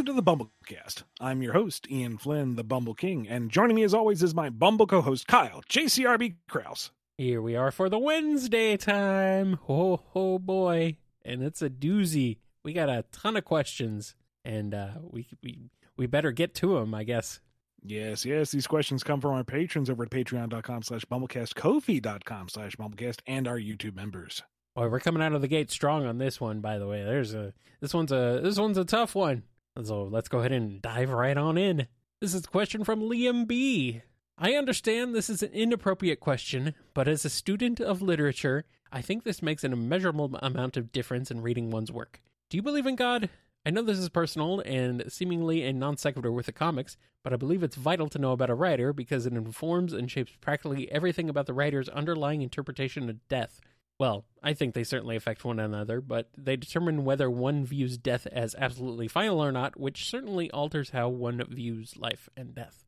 Welcome to the Bumblecast. I'm your host, Ian Flynn, the Bumble King, and joining me as always is my Bumble co host, Kyle, JCRB Kraus. Here we are for the Wednesday time. Oh, oh boy. And it's a doozy. We got a ton of questions, and uh, we, we, we better get to them, I guess. Yes, yes, these questions come from our patrons over at patreon.com slash bumblecast, kofi.com slash bumblecast, and our YouTube members. Boy, we're coming out of the gate strong on this one, by the way. There's a this one's a this one's a tough one. So let's go ahead and dive right on in. This is a question from Liam B. I understand this is an inappropriate question, but as a student of literature, I think this makes an immeasurable amount of difference in reading one's work. Do you believe in God? I know this is personal and seemingly a non sequitur with the comics, but I believe it's vital to know about a writer because it informs and shapes practically everything about the writer's underlying interpretation of death. Well, I think they certainly affect one another, but they determine whether one views death as absolutely final or not, which certainly alters how one views life and death.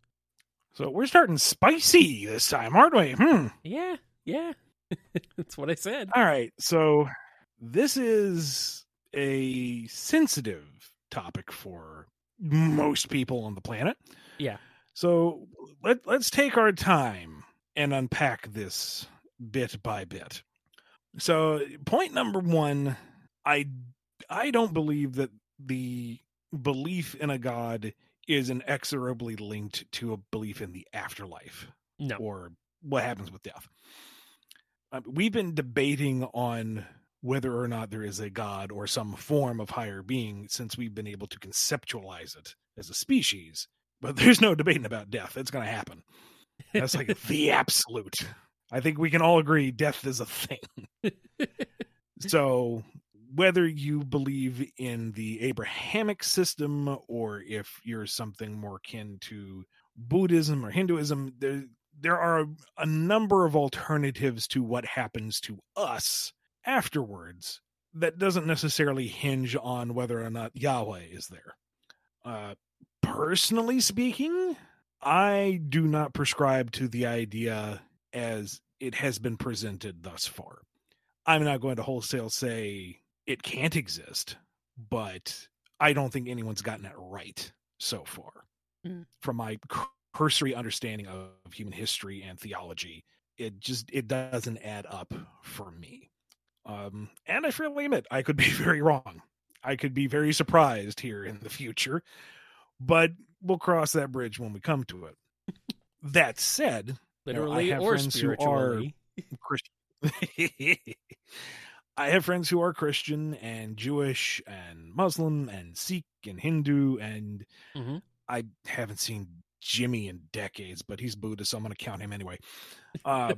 So we're starting spicy this time, aren't we? Hmm. Yeah, yeah. That's what I said. All right. So this is a sensitive topic for most people on the planet. Yeah. So let, let's take our time and unpack this bit by bit. So point number one, I I don't believe that the belief in a god is inexorably linked to a belief in the afterlife No. or what happens with death. Uh, we've been debating on whether or not there is a god or some form of higher being since we've been able to conceptualize it as a species. But there's no debating about death. It's going to happen. That's like the absolute. I think we can all agree death is a thing. so, whether you believe in the Abrahamic system or if you're something more akin to Buddhism or Hinduism, there there are a number of alternatives to what happens to us afterwards that doesn't necessarily hinge on whether or not Yahweh is there. Uh, personally speaking, I do not prescribe to the idea as it has been presented thus far. I'm not going to wholesale say it can't exist, but I don't think anyone's gotten it right so far. Mm. From my cursory understanding of human history and theology, it just it doesn't add up for me. Um, and I freely admit I could be very wrong. I could be very surprised here in the future, but we'll cross that bridge when we come to it. that said, you know, I Literally have or friends who are spiritually. Christian. I have friends who are Christian and Jewish and Muslim and Sikh and Hindu, and Mhm. I haven't seen Jimmy in decades, but he's Buddhist, so I'm going to count him anyway. Uh,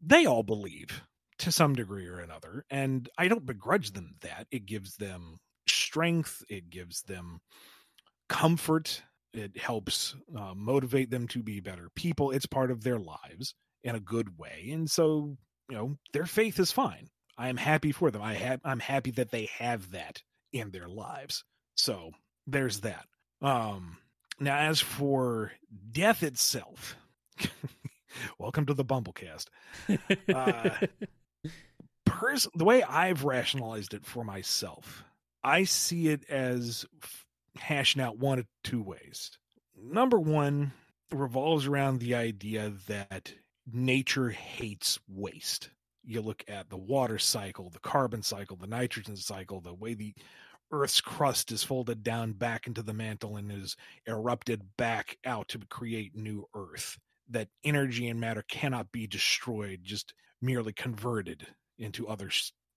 they all believe to some degree or another, and I don't begrudge them that. It gives them strength, it gives them comfort, it helps uh, motivate them to be better people. It's part of their lives in a good way, and so you know their faith is fine. I am happy for them. I have I'm happy that they have that in their lives. So there's that. Um now as for death itself, welcome to the Bumblecast. Uh, Pers- the way I've rationalized it for myself, I see it as hashing out one of two ways. Number one revolves around the idea that nature hates waste. You look at the water cycle, the carbon cycle, the nitrogen cycle, the way the Earth's crust is folded down back into the mantle and is erupted back out to create new Earth. That energy and matter cannot be destroyed, just merely converted into other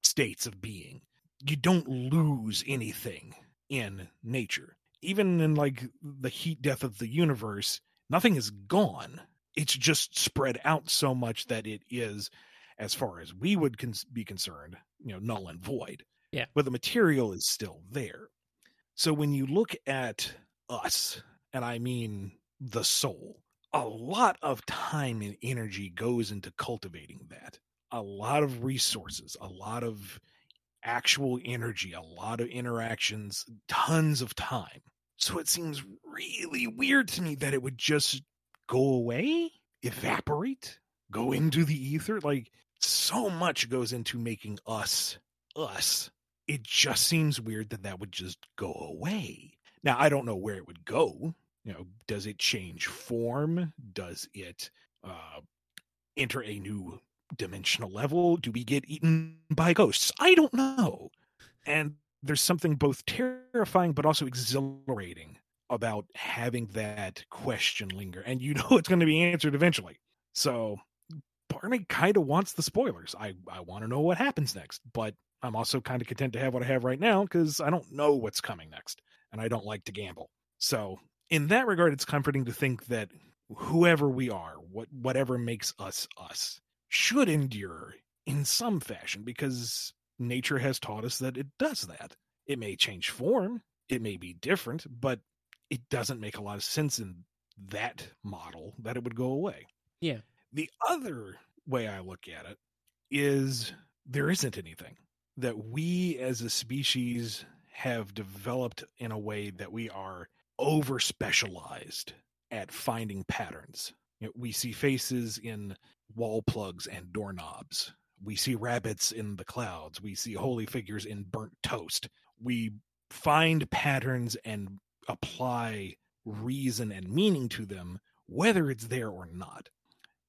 states of being. You don't lose anything in nature. Even in like the heat death of the universe, nothing is gone. It's just spread out so much that it is, as far as we would cons- be concerned, you know, null and void. Yeah. But the material is still there. So when you look at us, and I mean the soul, a lot of time and energy goes into cultivating that. A lot of resources, a lot of actual energy, a lot of interactions, tons of time. So it seems really weird to me that it would just go away, evaporate, go into the ether. Like so much goes into making us us. It just seems weird that that would just go away. Now, I don't know where it would go. You know, does it change form? Does it uh, enter a new dimensional level? Do we get eaten by ghosts? I don't know. And there's something both terrifying but also exhilarating about having that question linger. And you know it's going to be answered eventually. So me kind of wants the spoilers. I, I want to know what happens next, but I'm also kind of content to have what I have right now because I don't know what's coming next and I don't like to gamble. So in that regard, it's comforting to think that whoever we are, what whatever makes us us, should endure in some fashion because nature has taught us that it does that. It may change form, it may be different, but it doesn't make a lot of sense in that model that it would go away. Yeah. The other way I look at it is there isn't anything that we as a species have developed in a way that we are over specialized at finding patterns. You know, we see faces in wall plugs and doorknobs. We see rabbits in the clouds. We see holy figures in burnt toast. We find patterns and apply reason and meaning to them, whether it's there or not.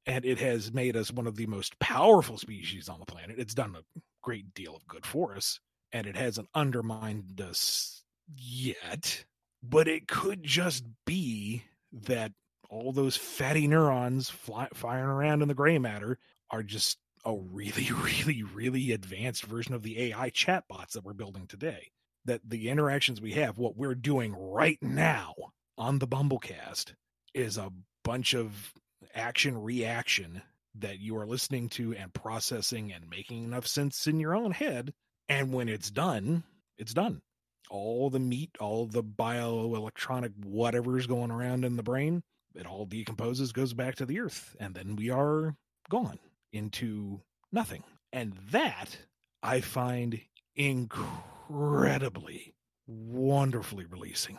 And it has made us one of the most powerful species on the planet. It's done a great deal of good for us, and it hasn't undermined us yet. But it could just be that all those fatty neurons fly, firing around in the gray matter are just a really, really, really advanced version of the AI chatbots that we're building today. That the interactions we have, what we're doing right now on the Bumblecast, is a bunch of action reaction that you are listening to and processing and making enough sense in your own head. And when it's done, it's done. All the meat, all the bioelectronic whatever's going around in the brain, it all decomposes, goes back to the earth, and then we are gone into nothing. And that I find incredibly, wonderfully releasing.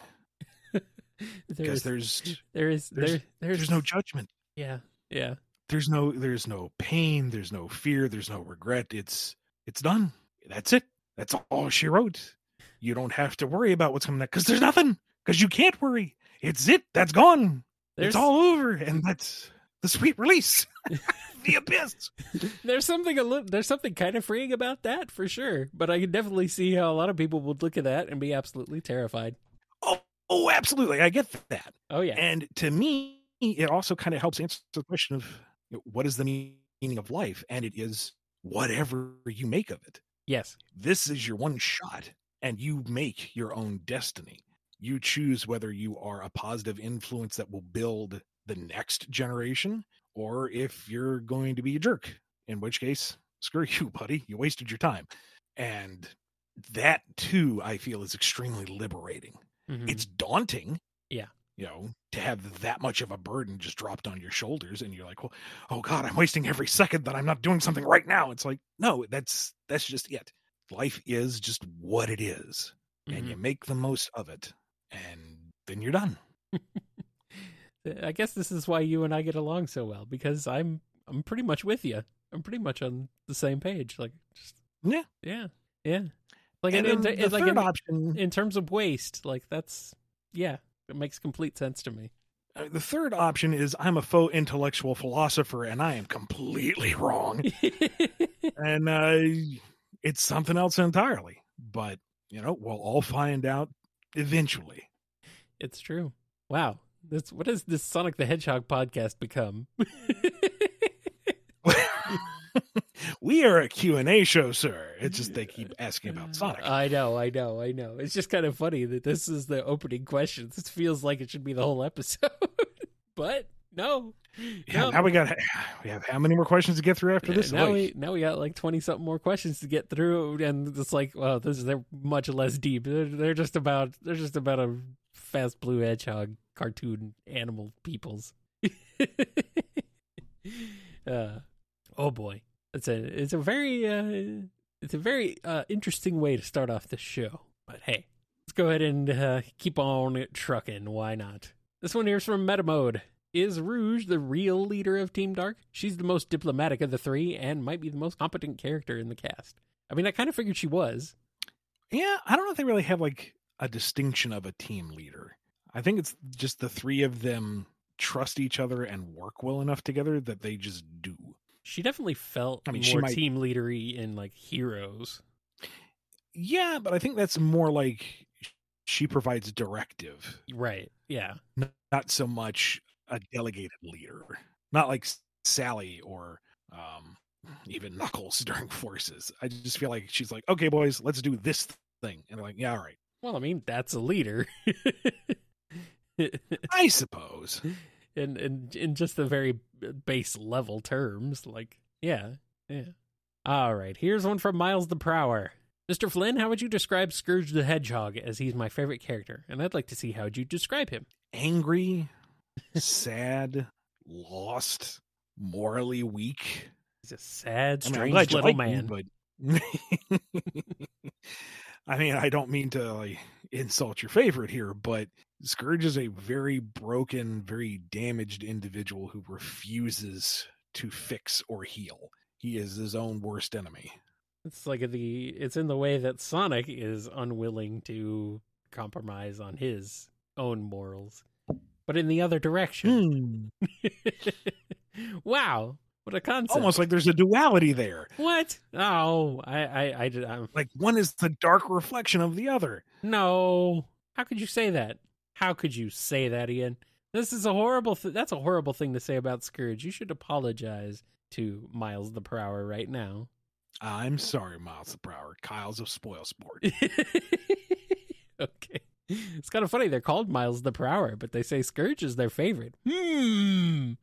because there's there is there's, there there's, there's no judgment. yeah yeah There's no there's no pain, there's no fear, there's no regret. It's it's done. That's it. That's all she wrote. You don't have to worry about what's coming next because there's nothing. Because you can't worry. It's it. That's gone. There's it's all over, and that's the sweet release. the abyss. there's something a little there's something kind of freeing about that for sure but i can definitely see how a lot of people would look at that and be absolutely terrified Oh, oh, absolutely. I get that. oh yeah And to me, it also kind of helps answer the question of you know, what is the meaning of life, and it is whatever you make of it. yes This is your one shot, and you make your own destiny. You choose whether you are a positive influence that will build the next generation, or if you're going to be a jerk, in which case, screw you, buddy. You wasted your time. And that, too, I feel is extremely liberating. Mhm. It's daunting. Yeah. You know, to have that much of a burden just dropped on your shoulders and you're like, well, oh God, I'm wasting every second that I'm not doing something right now. It's like, no, that's that's just it. Life is just what it is. And Mhm. you make the most of it. And then you're done. i guess this is why you and i get along so well because i'm i'm pretty much with you i'm pretty much on the same page like just Yeah. yeah yeah like and in, in, like in, option in terms of waste like that's yeah it makes complete sense to me uh, the third option is I'm a faux intellectual philosopher and I am completely wrong. and uh, it's something else entirely. But, you know, we'll all find out eventually. It's true. Wow. This what has this Sonic the Hedgehog podcast become? we are a Q&A show, sir. It's just they keep asking about uh, Sonic. I know, I know, I know. It's just kind of funny that this is the opening question. This feels like it should be the whole episode. but no. yeah, no. now we got we have how many more questions to get through after this? now we now we got like twenty something more questions to get through, and it's like, well, this is they're much less deep. They're, they're just about they're just about a fast blue hedgehog cartoon animal peoples. uh, oh boy, it's a it's a very uh, it's a very uh, interesting way to start off this show. But hey, let's go ahead and uh, keep on trucking. Why not? This one here's from Metamode. Is Rouge the real leader of Team Dark? She's the most diplomatic of the three and might be the most competent character in the cast. I mean, I kind of figured she was. yeah, I don't know if they really have like a distinction of a team leader. I think it's just the three of them trust each other and work well enough together that they just do. She definitely felt I mean, more might- team leadery in like Heroes. Yeah, but I think that's more like she provides directive, Right. Yeah. n- not so much a delegated leader. Not like Sally or um, even Knuckles during Forces. I just feel like she's like, okay, boys, let's do this thing. And they're like, yeah, all right. Well, I mean, that's a leader. I suppose. in in in just the very base level terms, like yeah, yeah. All right, here's one from Miles the Prower. Mr. Flynn, how would you describe Scourge the Hedgehog as he's my favorite character? And I'd like to see how would you describe him. Angry, sad, lost, morally weak. He's a sad, I mean, strange you little like man. but I mean, I don't mean to like insult your favorite here, but Scourge is a very broken, very damaged individual who refuses to fix or heal. He is his own worst enemy. It's like the it's in the way that Sonic is unwilling to compromise on his own morals, but in the other direction. Hmm. wow, what a concept! Almost like there's a duality there. What? Oh, I, I. I'm, um, Like one is the dark reflection of the other. no. How could you say that? How could you say that, Ian? This is a horrible. Th- that's a horrible thing to say about Scourge. You should apologize to Miles the Prower right now. I'm sorry, Miles the Prower. Kyle's a spoil sport. okay. It's kind of funny. They're called Miles the per hour, but they say Scourge is their favorite. Hmm.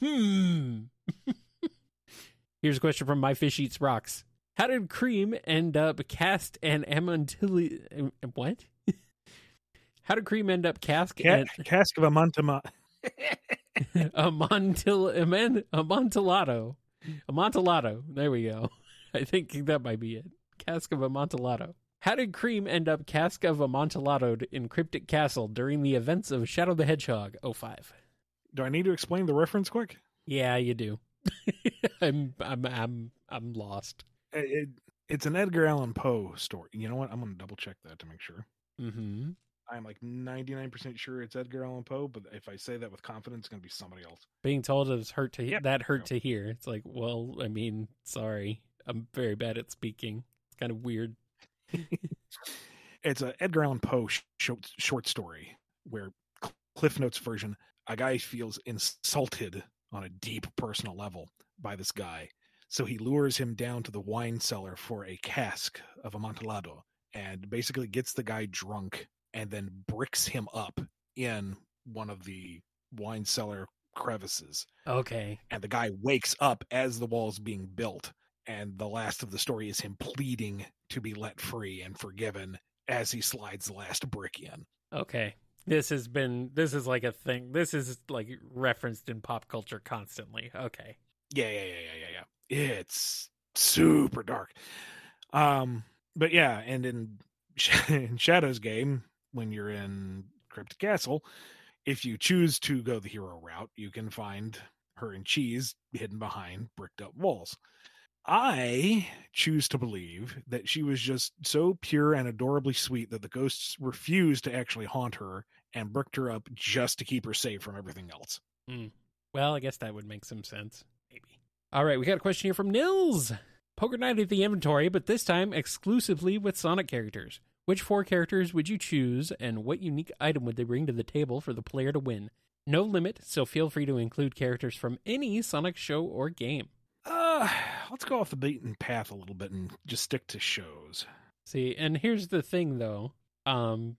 Hmm. Here's a question from My Fish Eats Rocks. How did Cream end up cast and Amontili... What? How did Cream end up cast Ca- and cask of Amontama. Amontil... Amontillado? Amontillado. There we go. I think that might be it. Cask of Amontillado. How did Cream end up Cask of Amontillado in Cryptic Castle during the events of Shadow the Hedgehog 05? Do I need to explain the reference quick? Yeah, you do. I'm I'm I'm I'm lost. It, it- it's an Edgar Allan Poe story. You know what? I'm going to double check that to make sure. Mm-hmm. I'm like 99% sure it's Edgar Allan Poe, but if I say that with confidence, it's going to be somebody else. Being told it's hurt to Yep. that hurt to hear. It's like, well, I mean, sorry, I'm very bad at speaking. It's kind of weird. It's a Edgar Allan Poe sh- short, short story where Cliff Notes version, a guy feels insulted on a deep personal level by this guy. So he lures him down to the wine cellar for a cask of Amontillado and basically gets the guy drunk and then bricks him up in one of the wine cellar crevices. Okay. And the guy wakes up as the wall's being built. And the last of the story is him pleading to be let free and forgiven as he slides the last brick in. Okay. This has been this is like a thing. This is like referenced in pop culture constantly. Okay. Yeah, yeah, yeah, yeah, yeah, yeah. It's super dark. Um, but yeah, and in, in Shadow's game, when you're in Cryptic Castle, if you choose to go the hero route, you can find her and Cheese hidden behind bricked up walls. I choose to believe that she was just so pure and adorably sweet that the ghosts refused to actually haunt her and bricked her up just to keep her safe from everything else. Mm. Well, I guess that would make some sense. Maybe. All right, we got a question here from Nils. Poker night at the inventory, but this time exclusively with Sonic characters. Which four characters would you choose, and what unique item would they bring to the table for the player to win? No limit, so feel free to include characters from any Sonic show or game. Uh, let's go off the beaten path a little bit and just stick to shows. See, and here's the thing, though. Um,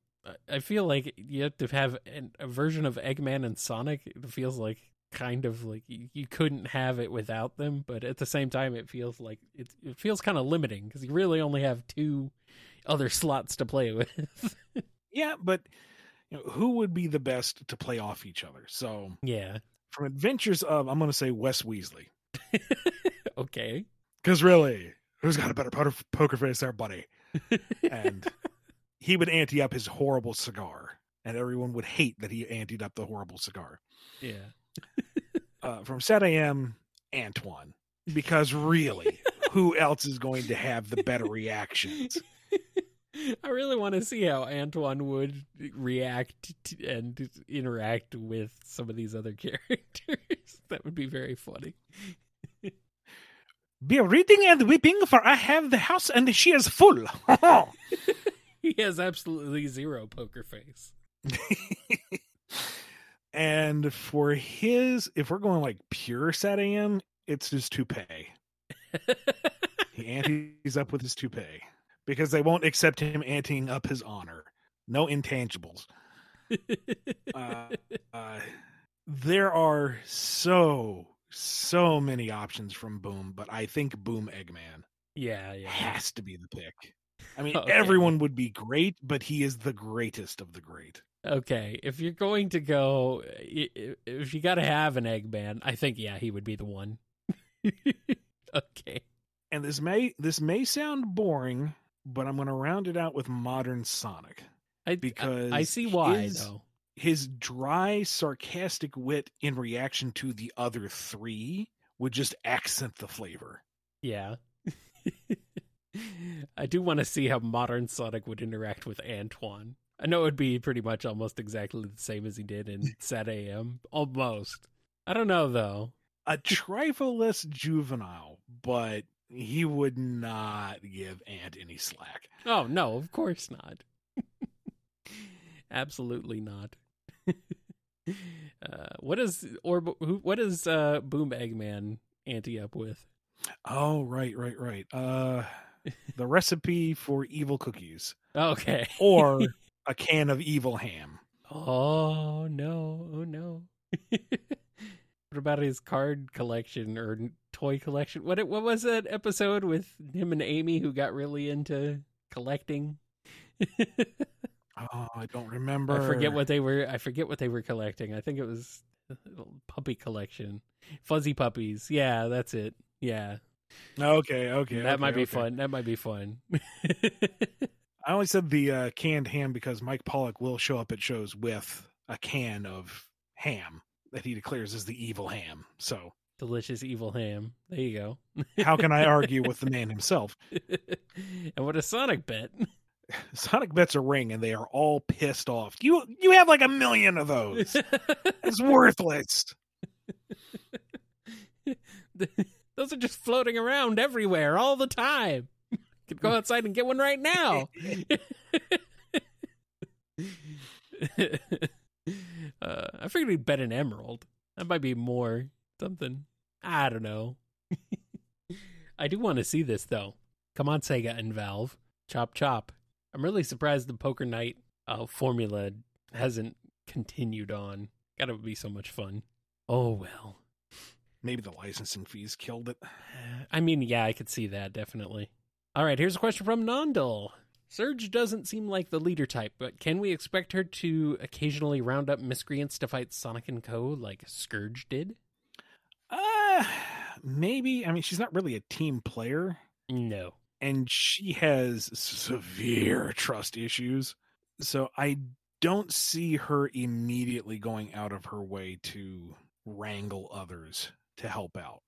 I feel like you have to have an, a version of Eggman and Sonic. It feels like kind of like you, you couldn't have it without them, but at the same time, it feels like it, it feels kind of limiting because you really only have two other slots to play with. Yeah, but you know, who would be the best to play off each other? So, yeah. from Adventures of, I'm going to say Wes Weasley. okay. Because really, who's got a better poker, face there, buddy? And he would ante up his horrible cigar, and everyone would hate that he anteed up the horrible cigar. Yeah. Uh, from Sat AM, Antoine. Because really, who else is going to have the better reactions? I really want to see how Antoine would react to, and interact with some of these other characters. that would be very funny. Be reading and weeping, for I have the house and she is full. he has absolutely zero poker face. and for his, if we're going like pure Sat AM, it's his toupee. he antes up with his toupee because they won't accept him anteing up his honor. No intangibles. uh, uh, there are so so many options from Boom, but I think Boom Eggman, yeah, yeah, has to be the pick. I mean, okay. everyone would be great, but he is the greatest of the great. Okay, if you're going to go, if you got to have an Eggman, I think yeah, he would be the one. okay. And this may this may sound boring, but I'm going to round it out with modern Sonic. I, because I, I see why his, though. His dry, sarcastic wit in reaction to the other three would just accent the flavor. Yeah. I do want to see how modern Sonic would interact with Antoine. I know it would be pretty much almost exactly the same as he did in Sat AM. Almost. I don't know though. A trifle less juvenile, but he would not give Ant any slack. Oh no, of course not. Absolutely not. Uh, what is or who? What is uh, Boom Eggman ante up with? Oh right, right, right. Uh, the recipe for evil cookies. Okay. or a can of evil ham. Oh no! Oh no! what about his card collection or toy collection? What what was that episode with him and Amy who got really into collecting? oh, I don't remember. I forget what they were. I forget what they were collecting. I think it was puppy collection, fuzzy puppies. Yeah, that's it. Yeah. Okay. Okay. That okay, might be okay. fun. That might be fun. I only said the uh, canned ham because Mike Pollock will show up at shows with a can of ham that he declares is the evil ham. So delicious evil ham. There you go. how can I argue with the man himself? and what a Sonic bet. Sonic bets a ring and they are all pissed off. You you have like a million of those. it's worthless. those are just floating around everywhere all the time. Could go outside and get one right now. uh, I figured we'd bet an emerald. That might be more something. I don't know. I do want to see this though. Come on, Sega and Valve. Chop chop. I'm really surprised the Poker Night uh, formula hasn't continued on. Gotta be so much fun. Oh well. Maybe the licensing fees killed it. I mean, yeah, I could see that definitely. All right, here's a question from Nondal. Surge doesn't seem like the leader type, but can we expect her to occasionally round up miscreants to fight Sonic and Co. like Scourge did? Uh, maybe. I mean, she's not really a team player. No. And she has severe trust issues. So I don't see her immediately going out of her way to wrangle others to help out.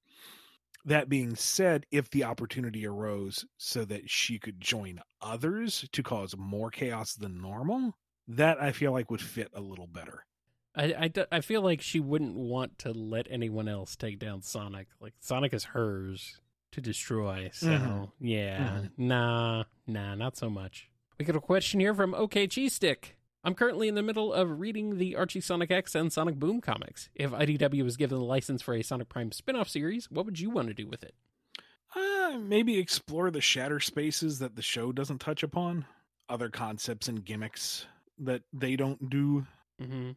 That being said, if the opportunity arose so that she could join others to cause more chaos than normal, that I feel like would fit a little better. I, I, I feel like she wouldn't want to let anyone else take down Sonic. Like Sonic is hers to destroy. So mm-hmm. yeah, mm-hmm. nah, nah, not so much. We got a question here from OK Cheese Stick. I'm currently in the middle of reading the Archie Sonic X and Sonic Boom comics. If IDW was given the license for a Sonic Prime spin-off series, what would you want to do with it? Uh, maybe explore the shatter spaces that the show doesn't touch upon, other concepts and gimmicks that they don't do. Mm-hmm.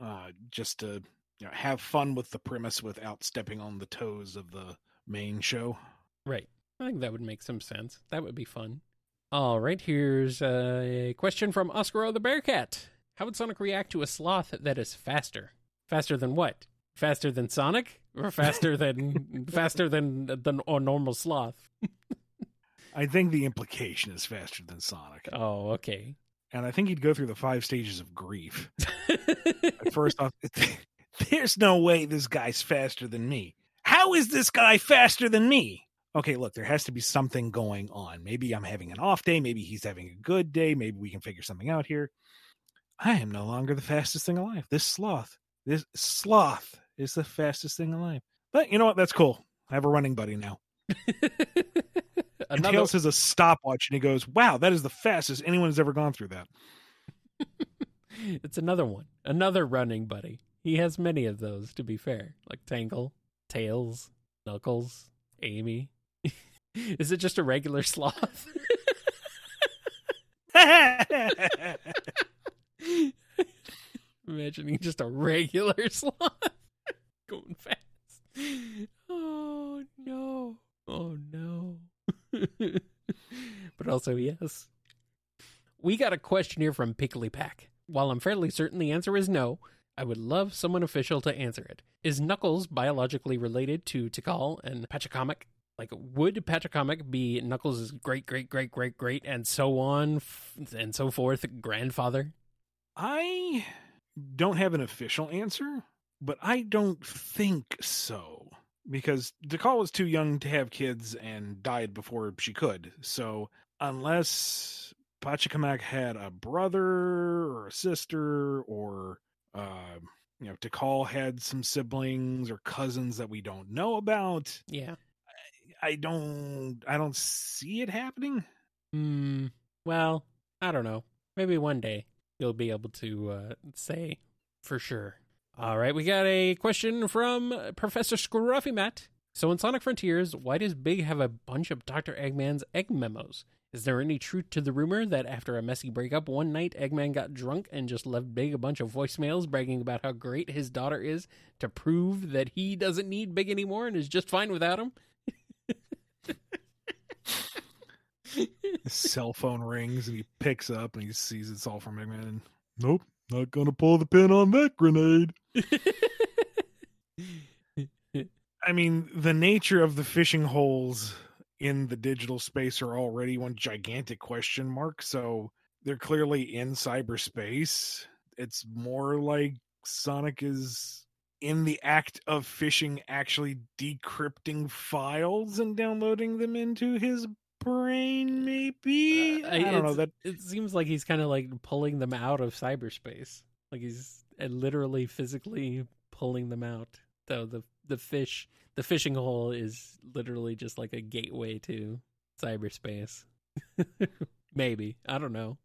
Uh, just to you know, have fun with the premise without stepping on the toes of the main show. Right. I think that would make some sense. That would be fun. All right, here's a question from Oscar the Bearcat. How would Sonic react to a sloth that is faster? Faster than what? Faster than Sonic, or faster than faster than than a normal sloth? I think the implication is faster than Sonic. Oh, okay. And I think he'd go through the five stages of grief. First off, there's no way this guy's faster than me. How is this guy faster than me? Okay, look, there has to be something going on. Maybe I'm having an off day. Maybe he's having a good day. Maybe we can figure something out here. I am no longer the fastest thing alive. This sloth, this sloth is the fastest thing alive. But you know what? That's cool. I have a running buddy now. And Another, Tails has a stopwatch and he goes, Wow, that is the fastest anyone has ever gone through that. it's another one. Another running buddy. He has many of those, to be fair. Like Tangle, Tails, Knuckles, Amy. Is it just a regular sloth? Imagining just a regular sloth going fast. Oh no. Oh no. but also, yes. We got a question here from Pickly Pack. While I'm fairly certain the answer is no, I would love someone official to answer it. Is Knuckles biologically related to Tikal and Pachacamac? Like, would Pachacamac be Knuckles' great, great, great, great, great, and so on f- and so forth grandfather? I don't have an official answer, but I don't think so. Because Tikal was too young to have kids and died before she could. So unless Pachacamac had a brother or a sister or uh, you know, Tikal had some siblings or cousins that we don't know about. Yeah. I don't I don't see it happening. Hmm. Well, I don't know. Maybe one day you'll be able to uh, say for sure. All right, we got a question from Professor Scruffy Matt. So in Sonic Frontiers, why does Big have a bunch of Dr. Eggman's egg memos? Is there any truth to the rumor that after a messy breakup, one night Eggman got drunk and just left Big a bunch of voicemails bragging about how great his daughter is to prove that he doesn't need Big anymore and is just fine without him? His cell phone rings and he picks up and he sees it's all from Eggman. Nope, not gonna pull the pin on that grenade. I mean, the nature of the fishing holes in the digital space are already one gigantic question mark. So they're clearly in cyberspace. It's more like Sonic is in the act of fishing, actually decrypting files and downloading them into his brain, maybe? Uh, I don't know that It seems like he's kind of like pulling them out of cyberspace. Like he's uh, literally physically pulling them out. Though the the fish the fishing hole is literally just like a gateway to cyberspace. Maybe. I don't know.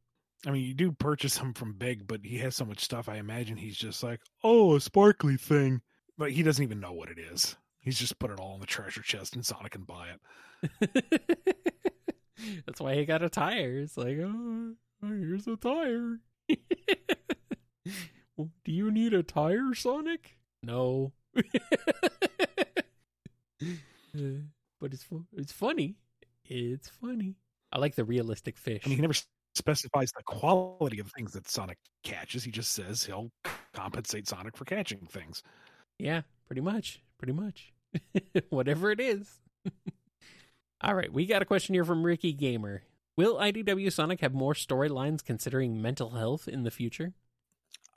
I mean, you do purchase him from Big, but he has so much stuff. I imagine he's just like, oh, a sparkly thing, but he doesn't even know what it is. He's just put it all in the treasure chest, and Sonic can buy it. That's why he got a tire. It's like, oh, here's a tire. Well, Do you need a tire, Sonic? No. Uh, but it's it's funny. It's funny. I like the realistic fish. I mean, he never specifies the quality of things that Sonic catches. He just says he'll compensate Sonic for catching things. Yeah, pretty much. Pretty much. Whatever it is. All right, we got a question here from Ricky Gamer. Will IDW Sonic have more storylines considering mental health in the future?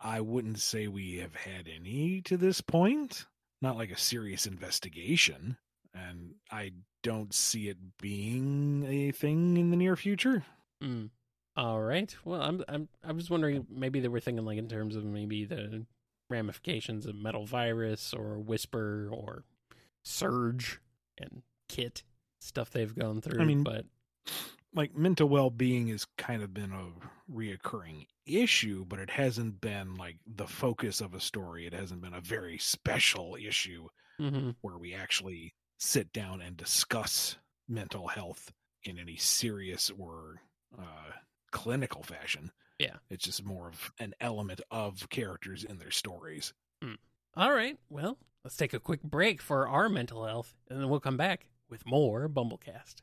I wouldn't say we have had any to this point. Not like a serious investigation. And I don't see it being a thing in the near future. Hmm. All right. Well, I'm I'm I was wondering maybe they were thinking like in terms of maybe the ramifications of Metal Virus or Whisper or Surge and Kit stuff they've gone through. I mean, but like mental well-being has kind of been a reoccurring issue but it hasn't been like the focus of a story it hasn't been a very special issue mhm. where we actually sit down and discuss mental health in any serious or uh, clinical fashion Yeah. it's just more of an element of characters in their stories mm. All right. Well, let's take a quick break for our mental health, and then we'll come back with more Bumblecast.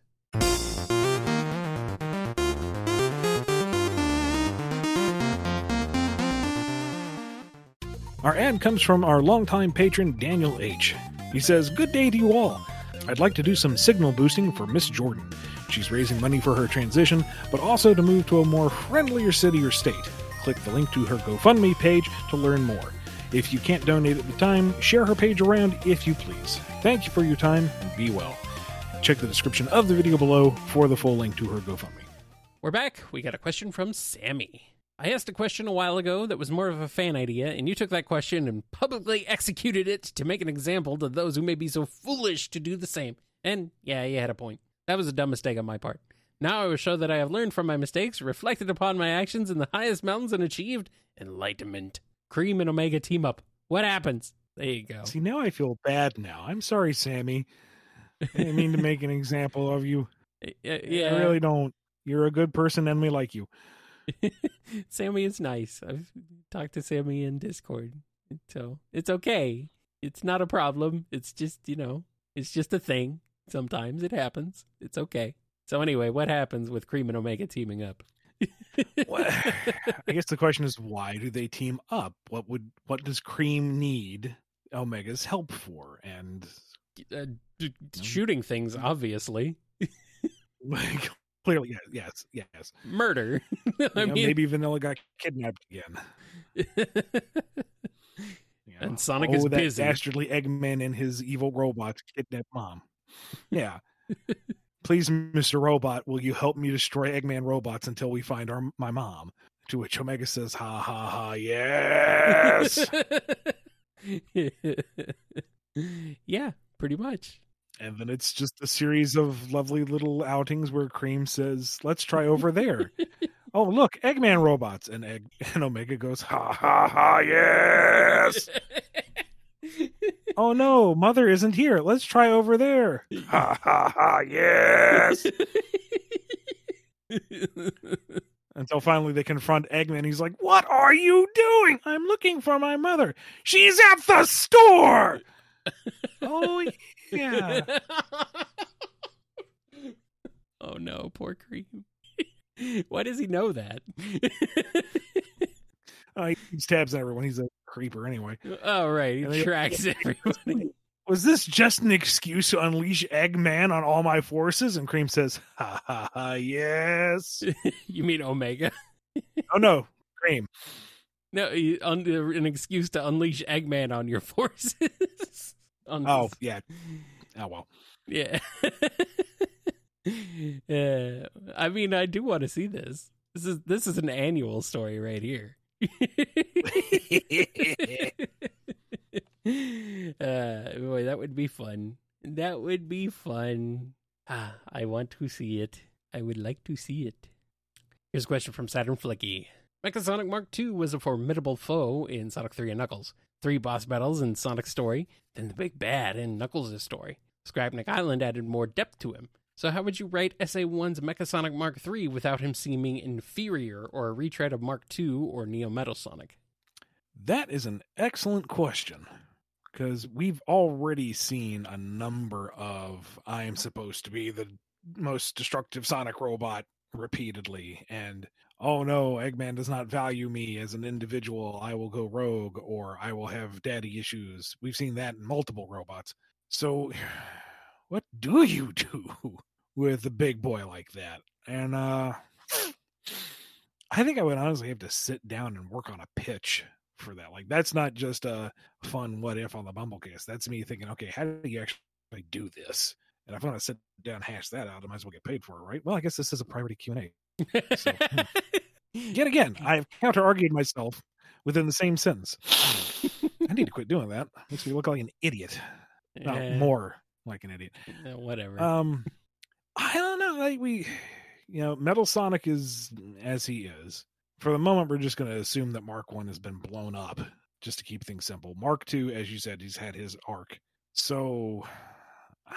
Our ad comes from our longtime patron, Daniel H. He says, Good day to you all. I'd like to do some signal boosting for Miss Jordan. She's raising money for her transition, but also to move to a more friendlier city or state. Click the link to her GoFundMe page to learn more. If you can't donate at the time, share her page around if you please. Thank you for your time and be well. check the description of the video below for the full link to her GoFundMe. We're back. We got a question from Sammy. I asked a question a while ago that was more of a fan idea, and you took that question and publicly executed it to make an example to those who may be so foolish to do the same. And yeah, you had a point. That was a dumb mistake on my part. Now I will show that I have learned from my mistakes, reflected upon my actions in the highest mountains, and achieved enlightenment. Cream and Omega team up. What happens? There you go. See, now I feel bad now. I'm sorry, Sammy. I didn't mean to make an example of you. Yeah, I really don't. You're a good person and we like you. Sammy is nice. I've talked to Sammy in Discord. So it's okay. It's not a problem. It's just, you know, it's just a thing. Sometimes it happens. It's okay. So anyway, what happens with Cream and Omega teaming up? I guess the question is why do they team up? What would what does Cream need Omega's help for? And Uh, d- shooting things, obviously. like, clearly, yes, yes, yes. Murder. I You know, mean, maybe Vanilla got kidnapped again. you And. Sonic oh, is that busy. dastardly Eggman and his evil robots kidnapped mom. Yeah. Please, Mr. Robot, will you help me destroy Eggman robots until we find our my mom? To which Omega says, "Ha ha ha! Yes." yeah, pretty much. and then it's just a series of lovely little outings where Cream says, "Let's try over there." oh, look, Eggman robots, and Egg and Omega goes, "Ha ha ha! Yes." oh no, Mother isn't here. Let's try over there. Ha ha ha! Yes. Until finally they confront Eggman. He's like, What are you doing? I'm looking for my mother. She's at the store. oh, yeah. oh no, poor Cream. Why does he know that? Uh, he keeps tabs everyone. He's a creeper anyway. oh right, he they- tracks everybody. Was this just an excuse to unleash Eggman on all my forces? And Cream says, Ha ha ha, yes. you mean Omega? oh, no, Cream. No, un- an excuse to unleash Eggman on your forces. On Oh, this- yeah. Oh, well. yeah. uh, I mean, I do want to see this. This is this is an annual story right here. uh, boy, that would be fun. That would be fun. Ah, I want to see it. I would like to see it. Here's a question from Saturn Flicky. Mechasonic Mark II was a formidable foe in Sonic 3 and Knuckles. Three boss battles in Sonic's story, then the big bad in Knuckles' story. Scrapnik Island added more depth to him. So how would you write SA1's Mechasonic Mark III without him seeming inferior or a retread of Mark II or Neo Metal Sonic? That is an excellent question because we've already seen a number of I am supposed to be the most destructive Sonic robot repeatedly, and oh no, Eggman does not value me as an individual. I will go rogue or I will have daddy issues. We've seen that in multiple robots. So, what do you do with a big boy like that? And, uh, I think I would honestly have to sit down and work on a pitch for that. Like that's not just a fun what if on the Bumblecast. That's me thinking, okay, how do you actually do this? And if I want to sit down and hash that out, I might as well get paid for it, right? Well, I guess this is a priority Q and A. So, hmm. Yet again, I've counter argued myself within the same sentence. I need to quit doing that. Makes me look like an idiot. Not Eh, more like an idiot. eh, whatever. Um, I don't know. Like we, you know, Metal Sonic is as he is. For the moment, we're just going to assume that Mark One has been blown up, just to keep things simple. Mark Two, as you said, he's had his arc. So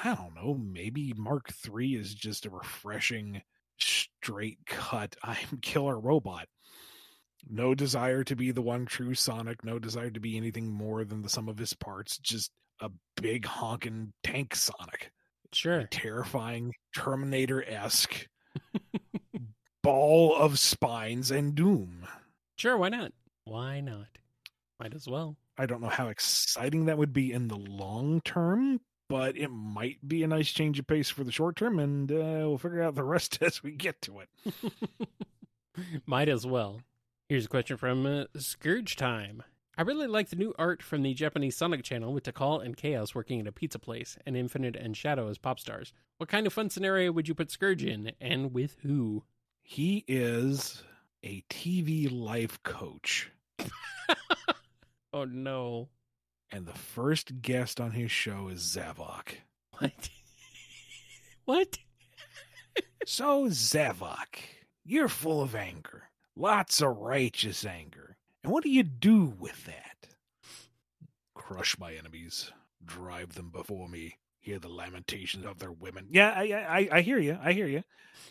I don't know. Maybe Mark Three is just a refreshing, straight cut. I'm killer robot. No desire to be the one true Sonic. No desire to be anything more than the sum of his parts. Just a big honking tank Sonic sure. terrifying Terminator esque ball of spines and doom. Sure, why not? Why not? Might as well. I don't know how exciting that would be in the long term, but it might be a nice change of pace for the short term, and uh, we'll figure out the rest as we get to it. Might as well. Here's a question from uh, Scourge Time. I really like the new art from the Japanese Sonic channel with Tikal and Chaos working at a pizza place, and Infinite and Shadow as pop stars. What kind of fun scenario would you put Scourge in, and with who? He is a TV life coach. oh no. And the first guest on his show is Zavok. What? what? so, Zavok, you're full of anger. Lots of righteous anger. And what do you do with that? Crush my enemies, drive them before me, hear the lamentations of their women. Yeah, I, I, I hear you. I hear you.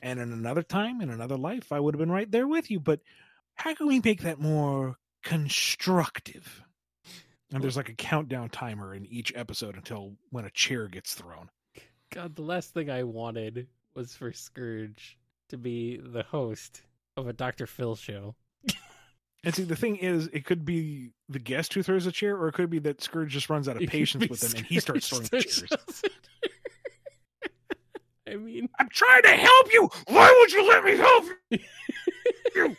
And in another time, in another life, I would have been right there with you. But how can we make that more constructive? And there's like a countdown timer in each episode until when a chair gets thrown. God, the last thing I wanted was for Scourge to be the host of a Dr. Phil show. And see, the thing is, it could be the guest who throws a chair, or it could be that Scourge just runs out of patience with them and he starts throwing chairs. I mean, I'm trying to help you. Why would you let me help you?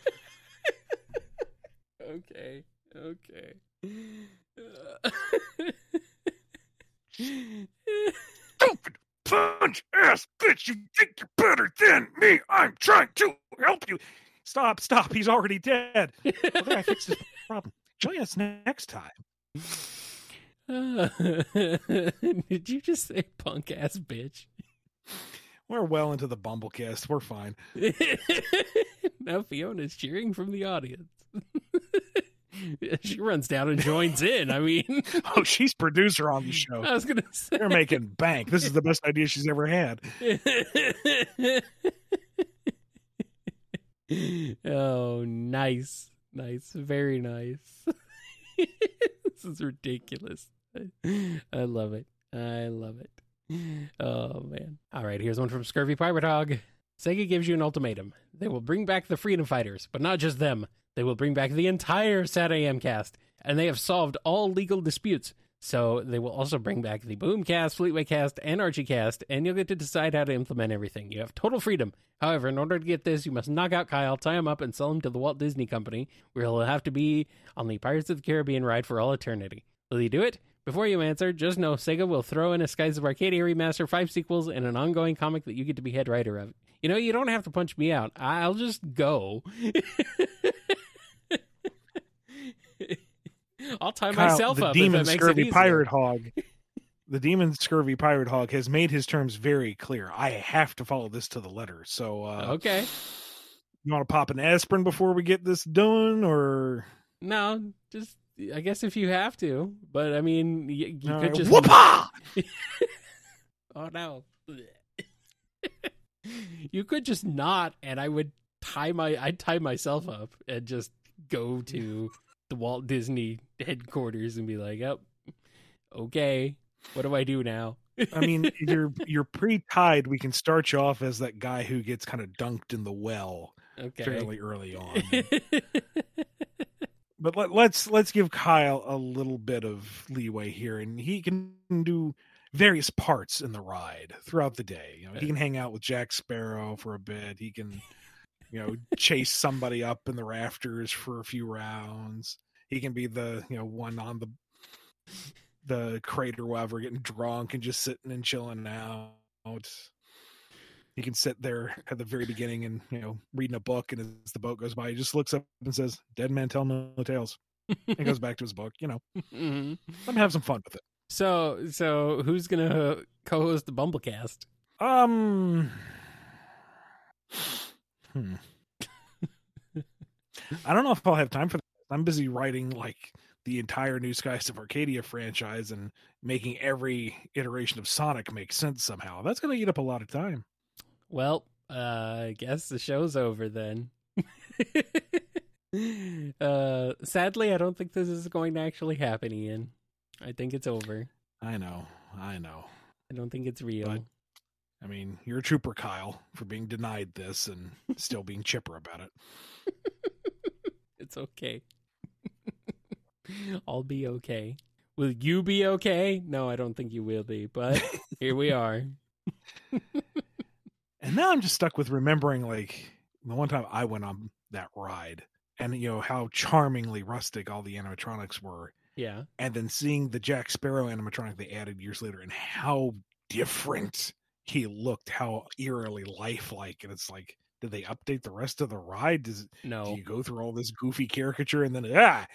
okay, okay. Stupid punch ass bitch! You think you're better than me? I'm trying to help you. Stop, stop. He's already dead. Okay, I fixed his problem. Join us next time. Uh, did you just say punk ass bitch? We're well into the Bumblecast. We're fine. now Fiona's cheering from the audience. she runs down and joins in. I mean, oh, she's producer on the show. I was gonna say they're making bank. This is the best idea she's ever had. oh, nice. Nice. Very nice. this is ridiculous. I love it. I love it. Oh, man. All right, here's one from Scurvy Pirate Hog. Sega gives you an ultimatum. They will bring back the Freedom Fighters, but not just them. They will bring back the entire SatAM cast, and they have solved all legal disputes. So they will also bring back the Boomcast, Fleetway Cast, and Archie Cast, and you'll get to decide how to implement everything. You have total freedom. However, in order to get this, you must knock out Kyle, tie him up, and sell him to the Walt Disney Company, where he'll have to be on the Pirates of the Caribbean ride for all eternity. Will you do it? Before you answer, just know Sega will throw in a Skies of Arcadia remaster, five sequels, and an ongoing comic that you get to be head writer of. You know, you don't have to punch me out. I'll just go. I'll tie Kyle, myself the up. demon if it makes scurvy pirate hog. The demon scurvy pirate hog has made his terms very clear. I have to follow this to the letter. So, uh, Okay. you want to pop an aspirin before we get this done, or No, just I guess if you have to, but I mean, you, you could right, just. whoopah! Oh no. you could just not, and I would tie my I'd tie myself up and just go to the Walt Disney headquarters and be like, "Oh, okay, what do I do now?" I mean, you're you're pre-tied. We can start you off as that guy who gets kind of dunked in the well okay. fairly early on. but let, let's let's give Kyle a little bit of leeway here, and he can do various parts in the ride throughout the day. You know, he can hang out with Jack Sparrow for a bit. He can, you know, chase somebody up in the rafters for a few rounds. He can be the you know one on the the crater while we're getting drunk and just sitting and chilling out. He can sit there at the very beginning and you know reading a book, and as the boat goes by, he just looks up and says, "Dead man tell no tales." and goes back to his book. You know, Mhm. let me have some fun with it. So, so who's gonna co-host the Bumblecast? Um, hmm. I don't know if I'll have time for that. I'm busy writing like the entire New Skies of Arcadia franchise and making every iteration of Sonic make sense somehow. That's going to eat up a lot of time. Well, uh, I guess the show's over then. uh, sadly, I don't think this is going to actually happen, Ian. I think it's over. I know, I know. I don't think it's real. But- I mean, you're a trooper, Kyle, for being denied this and still being chipper about it. It's okay. I'll be okay. Will you be okay? No, I don't think you will be, but here we are. And now I'm just stuck with remembering like the one time I went on that ride and you know how charmingly rustic all the animatronics were, Yeah. and then seeing the Jack Sparrow animatronic they added years later, and how different he looked, how eerily lifelike, and it's like, did they update the rest of the ride? Does do No, you go through all this goofy caricature and then ah,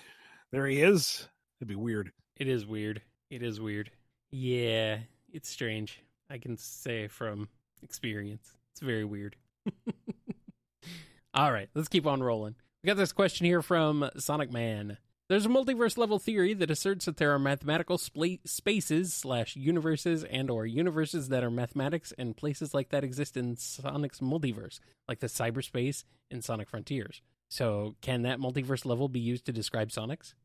there he is? It'd be weird. it is weird. It is weird. Yeah, it's strange. I can say from experience. It's very weird. All right, let's keep on rolling. We got this question here from Sonic Man. There's a multiverse level theory that asserts that there are mathematical spaces slash universes and or universes that are mathematics and places like that exist in Sonic's multiverse, like the cyberspace in Sonic Frontiers. So, can that multiverse level be used to describe Sonic's?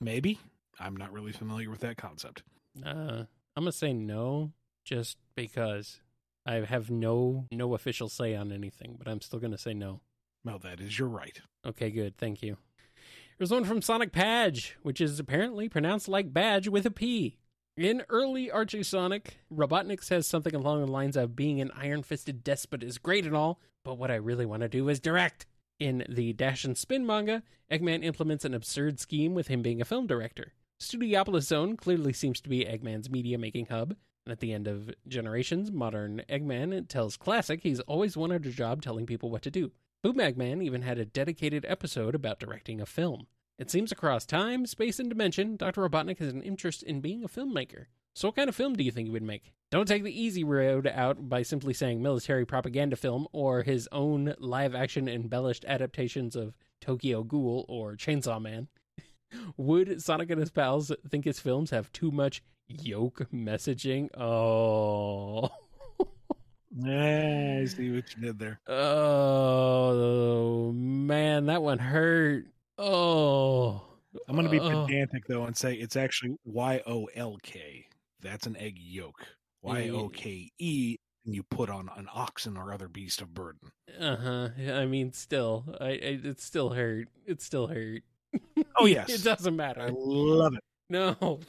Maybe. I'm not really familiar with that concept. Uh, I'm gonna say no, just because I have no no official say on anything, but I'm still gonna say no. Well, that is your right. Okay, good, thank you. Here's one from Sonic Padge, which is apparently pronounced like badge with a P. In early Archie Sonic, Robotnik says something along the lines of being an iron fisted despot is great and all, but what I really want to do is direct. In the Dash and Spin manga, Eggman implements an absurd scheme with him being a film director. Studiopolis Zone clearly seems to be Eggman's media making hub, and at the end of Generations, modern Eggman tells Classic he's always wanted a job telling people what to do. Boom Eggman even had a dedicated episode about directing a film. It seems across time, space, and dimension, Dr. Robotnik has an interest in being a filmmaker. So, what kind of film do you think he would make? Don't take the easy road out by simply saying military propaganda film or his own live action embellished adaptations of Tokyo Ghoul or Chainsaw Man. Would Sonic and his pals think his films have too much yoke messaging? Oh. Yeah, I see what you did there. Oh man, that one hurt. Oh, I'm going to be pedantic though and say it's actually Y O L K. That's an egg yolk. Y O K E, and you put on an oxen or other beast of burden. Uh huh. I mean, still, I, I it still hurt. It still hurt. Oh, yes. it doesn't matter. I love it No,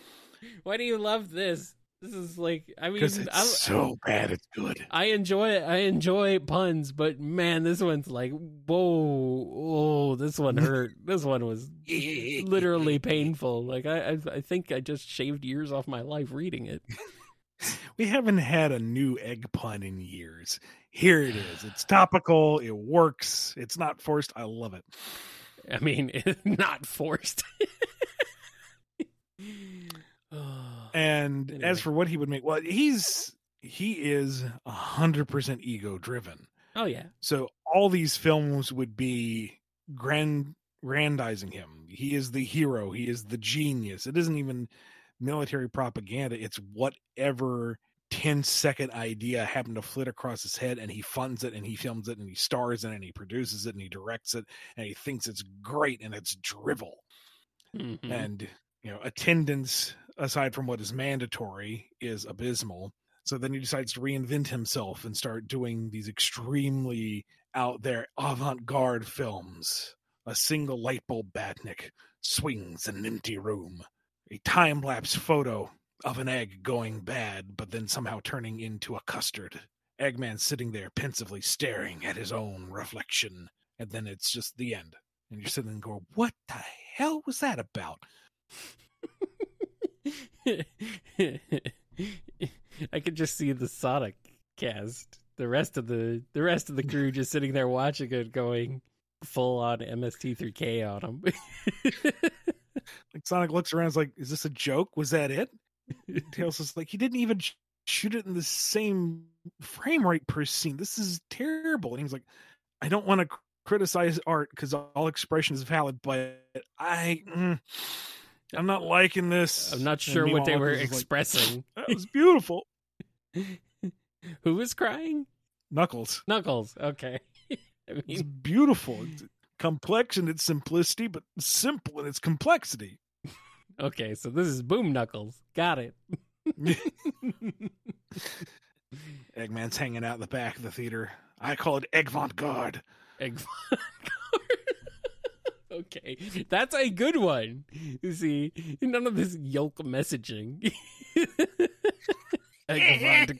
why do you love this? This is like, I mean, it's I, so bad it's good. I enjoy it. I enjoy puns, but man, this one's like, whoa, oh, this one hurt. this one was literally painful. Like I, I, I think I just shaved years off my life reading it. We haven't had a new egg pun in years. Here it is. It's topical. It works. It's not forced. I love it. I mean, not forced. Oh, And Anyway. as for what he would make, well, he's he is a hundred percent ego driven. oh yeah, So all these films would be grand grandizing him. He is the hero. He is the genius. It isn't even military propaganda. It's whatever 10 second idea happened to flit across his head and he funds it and he films it and he stars in it and he produces it and he directs it and he thinks it's great and it's drivel. Mhm. And you know, attendance aside from what is mandatory is abysmal. So then he decides to reinvent himself and start doing these extremely out there avant-garde films. A single light bulb Badnik swings in an empty room. A time-lapse photo of an egg going bad, but then somehow turning into a custard. Eggman sitting there pensively staring at his own reflection. And then it's just the end. And you're sitting there and go, What the hell was that about? I could just see the Sonic cast, the rest of the the rest of the crew just sitting there watching it, going full on MST3K on them. Like Sonic looks around, is like, "Is this a joke? Was that it?" Tails is like, "He didn't even sh- shoot it in the same frame rate per scene. This is terrible." And he's like, "I don't want to criticize art because all expression is valid, but I, mm, I'm not liking this." I'm not sure what they were is like, expressing. that was beautiful. Who was crying? Knuckles. Knuckles. Okay. I It's beautiful. It's complex in its simplicity, but simple in its complexity. okay, so this is Boom Knuckles. Got it. Eggman's hanging out in the back of the theater. I call it Eggvant Guard. Egg Okay, that's a good one. You see, none of this yolk messaging.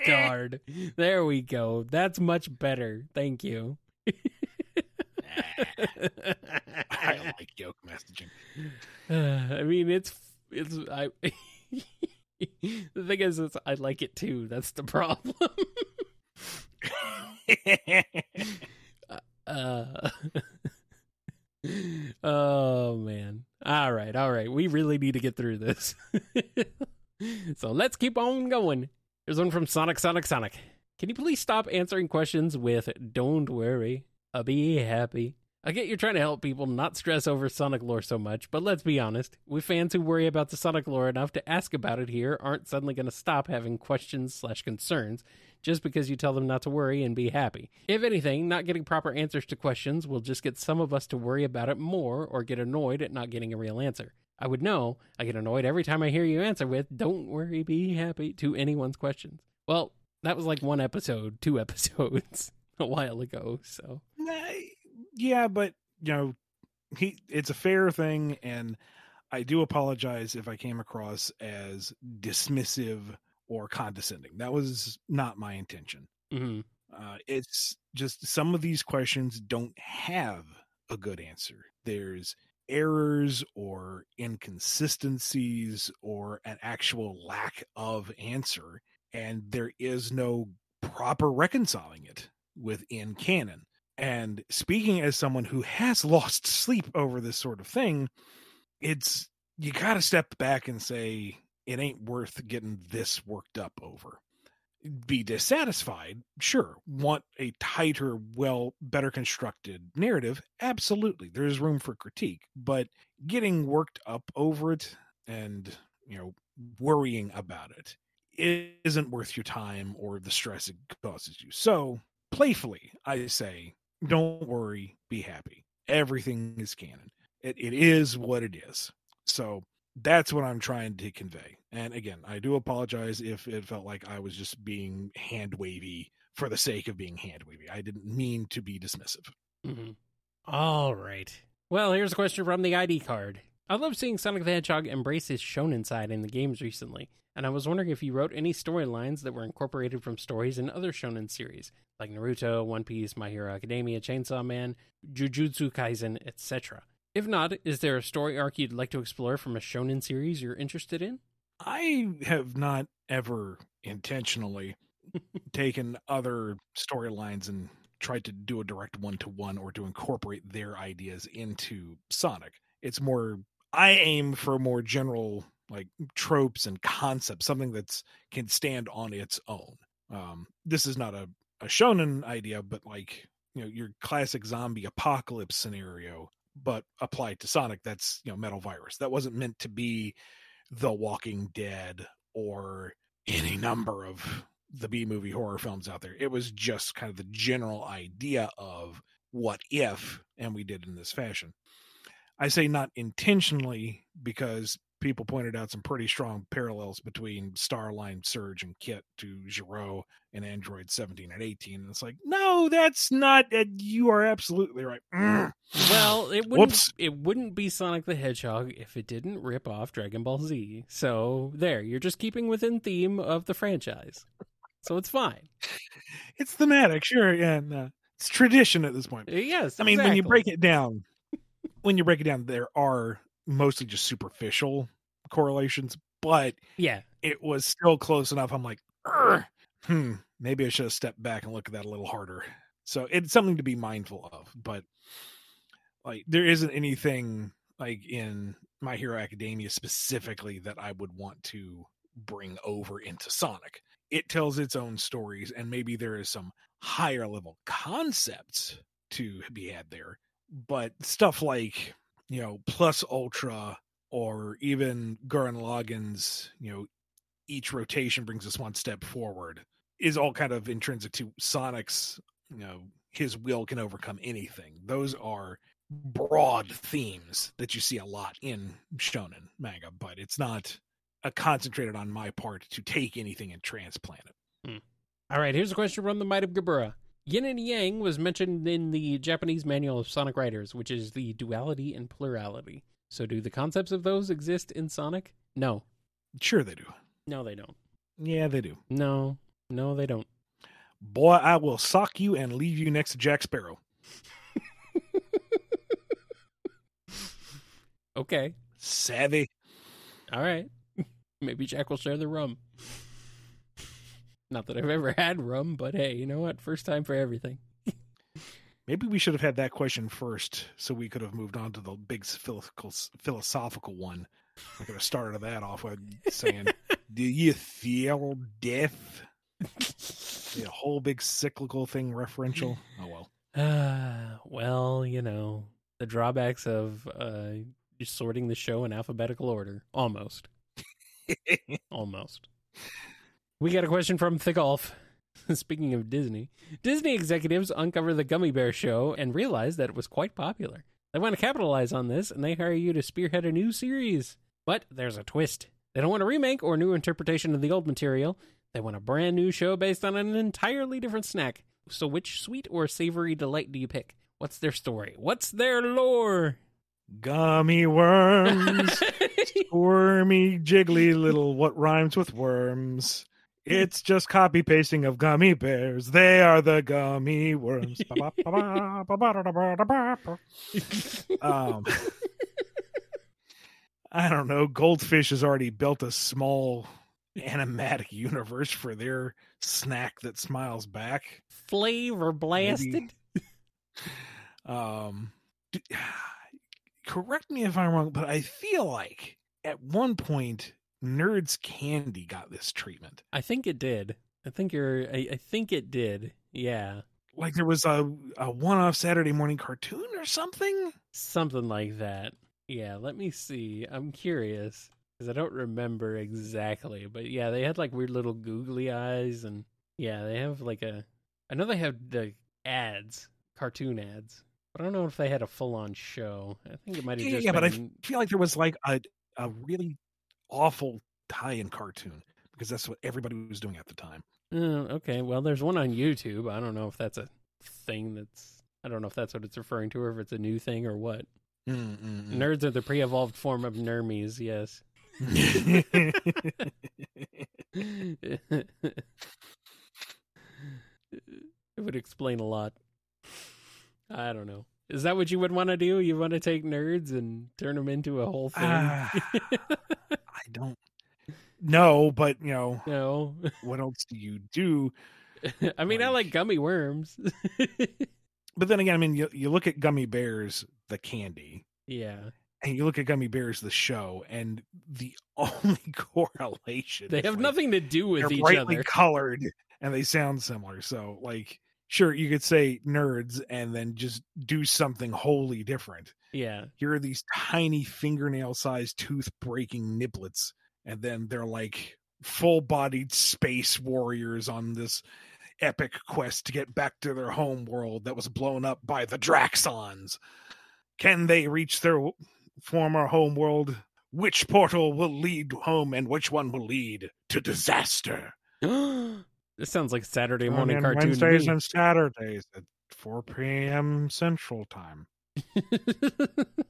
Card. There we go. That's much better. Thank you. I don't like yoke messaging. Uh, I mean, it's it's I. the thing is, is, I like it too. That's the problem. uh, oh man! All right, all right. We really need to get through this. so let's keep on going. Here's one from Sonic, Sonic, Sonic. Can you please stop answering questions with "Don't worry, I'll be happy"? I get you're trying to help people not stress over Sonic lore so much, but let's be honest. We fans who worry about the Sonic lore enough to ask about it here aren't suddenly going to stop having questions slash concerns just because you tell them not to worry and be happy. If anything, not getting proper answers to questions will just get some of us to worry about it more or get annoyed at not getting a real answer. I would know. I get annoyed every time I hear you answer with, don't worry, be happy to anyone's questions. Well, that was like one episode, two episodes a while ago, so yeah, but you know, he it's a fair thing, and I do apologize if I came across as dismissive or condescending. That was not my intention. mm-hmm. Uh, it's just some of these questions don't have a good answer. There's errors or inconsistencies or an actual lack of answer, and there is no proper reconciling it within canon. And speaking as someone who has lost sleep over this sort of thing, it's you got to step back and say it ain't worth getting this worked up over. Be dissatisfied, sure. Want a tighter, well, better constructed narrative? Absolutely. There's room for critique, but getting worked up over it and, you know, worrying about it isn't worth your time or the stress it causes you. So, playfully, I say don't worry, be happy. Everything is canon. It, it is what it is. So that's what I'm trying to convey. And again, I do apologize if it felt like I was just being hand wavy for the sake of being hand wavy. I didn't mean to be dismissive. Mm-hmm. All right. Well, here's a question from the ID card. I love seeing Sonic the Hedgehog embrace his shonen side in the games recently, and I was wondering if you wrote any storylines that were incorporated from stories in other shonen series, like Naruto, One Piece, My Hero Academia, Chainsaw Man, Jujutsu Kaisen, etc. If not, is there a story arc you'd like to explore from a shonen series you're interested in? I have not ever intentionally taken other storylines and tried to do a direct one to one or to incorporate their ideas into Sonic. It's more I aim for more general like tropes and concepts, something that's can stand on its own. Um, this is not a, a shonen idea, but like you know your classic zombie apocalypse scenario, but applied to Sonic. That's you know Metal Virus. That wasn't meant to be The Walking Dead or any number of the B movie horror films out there. It was just kind of the general idea of what if, and we did in this fashion. I say not intentionally because people pointed out some pretty strong parallels between Starline Surge and Kit to Gero and Android 17 and 18. And it's like, no, that's not. Uh, you are absolutely right. Mm. Well, it wouldn't. Whoops. It wouldn't be Sonic the Hedgehog if it didn't rip off Dragon Ball Z. So there, you're just keeping within theme of the franchise, so it's fine. It's thematic, sure, and uh, it's tradition at this point. Yes, I mean exactly. when you break it down, when you break it down, there are mostly just superficial correlations, but yeah, it was still close enough. I'm like, hmm, maybe I should have stepped back and looked at that a little harder. So it's something to be mindful of, but like there isn't anything like in My Hero Academia specifically that I would want to bring over into Sonic. It tells its own stories, and maybe there is some higher level concepts to be had there. But stuff like, you know, plus ultra or even Gurren Lagann's, you know, each rotation brings us one step forward is all kind of intrinsic to Sonic's, you know, his will can overcome anything. Those are broad themes that you see a lot in shonen manga, but it's not a concentrated on my part to take anything and transplant it. Hmm. All right, here's a question from the Might of Gabura. Yin and Yang was mentioned in the Japanese Manual of Sonic Writers, which is the duality and plurality. So, do the concepts of those exist in Sonic? No. Sure, they do. No, they don't. Yeah, they do. No, no, they don't. Boy, I will sock you and leave you next to Jack Sparrow. okay. Savvy. All right. Maybe Jack will share the rum. Not that I've ever had rum, but hey, you know what? First time for everything. Maybe we should have had that question first, so we could have moved on to the big philosophical philosophical one. I could have started that off with saying, "Do you feel death?" The whole big cyclical thing referential. Oh well. Uh, well, you know the drawbacks of uh, sorting the show in alphabetical order. Almost. Almost. We got a question from Thigolf. Speaking of Disney, Disney executives uncover the Gummy Bear show and realize that it was quite popular. They want to capitalize on this and they hire you to spearhead a new series. But there's a twist. They don't want a remake or new interpretation of the old material. They want a brand new show based on an entirely different snack. So, which sweet or savory delight do you pick? What's their story? What's their lore? Gummy worms, squirmy, jiggly little what rhymes with worms. It's just copy pasting of gummy bears. They are the gummy worms. um, I don't know. Goldfish has already built a small animatic universe for their snack that smiles back. Flavor blasted. um, correct me if I'm wrong, but I feel like at one point Nerds Candy got this treatment. I think it did. I think you're. I, I think it did. Yeah. Like there was a a one off Saturday morning cartoon or something. Something like that. Yeah. Let me see. I'm curious because I don't remember exactly, but yeah, they had like weird little googly eyes, and yeah, they have like a. I know they have the ads, cartoon ads, but I don't know if they had a full on show. I think it might have yeah, just. Yeah, been... but I feel like there was like a a really awful tie-in cartoon because that's what everybody was doing at the time. Uh, okay, well, there's one on YouTube. I don't know if that's a thing that's. I don't know if that's what it's referring to, or if it's a new thing, or what. Mm-mm-mm. Nerds are the pre-evolved form of nermies. Yes. it would explain a lot. I don't know. Is that what you would want to do? You want to take nerds and turn them into a whole thing? Uh, don't know, but you know, no. what else do you do? I mean, like, I like gummy worms. but then again, I mean, you you look at gummy bears, the candy. Yeah. And you look at Gummy Bears, the show, and the only correlation they have like, nothing to do with each other, they're brightly other. Colored, and they sound similar. So, like, sure, you could say nerds and then just do something wholly different. Yeah. Here are these tiny fingernail sized tooth breaking niblets, and then they're like full bodied space warriors on this epic quest to get back to their home world that was blown up by the Draxons. Can they reach their former home world? Which portal will lead home and which one will lead to disaster? this sounds like Saturday morning cartoon. Wednesdays and Saturdays at 4 p.m. Central Time.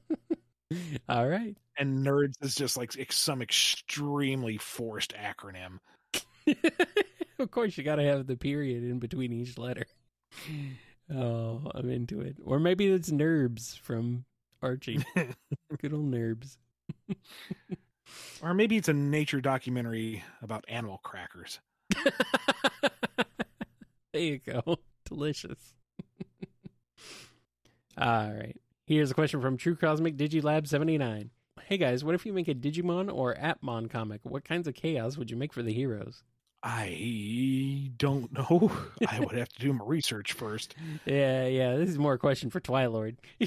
All right. And nerds is just like some extremely forced acronym. of course, you got to have the period in between each letter. Oh, I'm into it. Or maybe it's Nerbs from Archie. Good old Nerbs. or maybe it's a nature documentary about animal crackers. there you go. Delicious. All right. Here's a question from True Cosmic Digilab 79. Hey guys, what if you make a Digimon or Appmon comic? What kinds of chaos would you make for the heroes? I don't know. I would have to do my research first. Yeah, yeah. This is more a question for Twilord.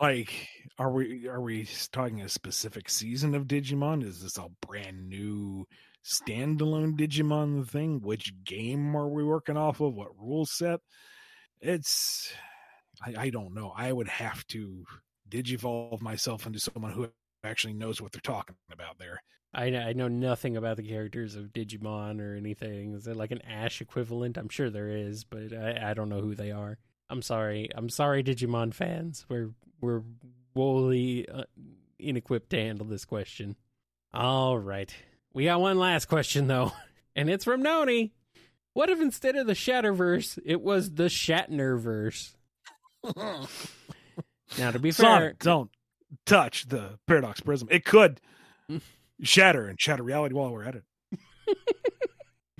like, are we are we talking a specific season of Digimon? Is this a brand new standalone Digimon thing? Which game are we working off of? What rule set? It's I, I don't know. I would have to digivolve myself into someone who actually knows what they're talking about there. I I know nothing about the characters of Digimon or anything. Is there like an Ash equivalent? I'm sure there is, but I, I don't know who they are. I'm sorry. I'm sorry, Digimon fans. We're we're woefully uh, inequipped to handle this question. All right, we got one last question though, and it's from Noni. What if instead of the Shatterverse, it was the Shatnerverse? Now, to be Sonic, fair, don't touch the paradox prism. It could shatter and shatter reality while we're at it.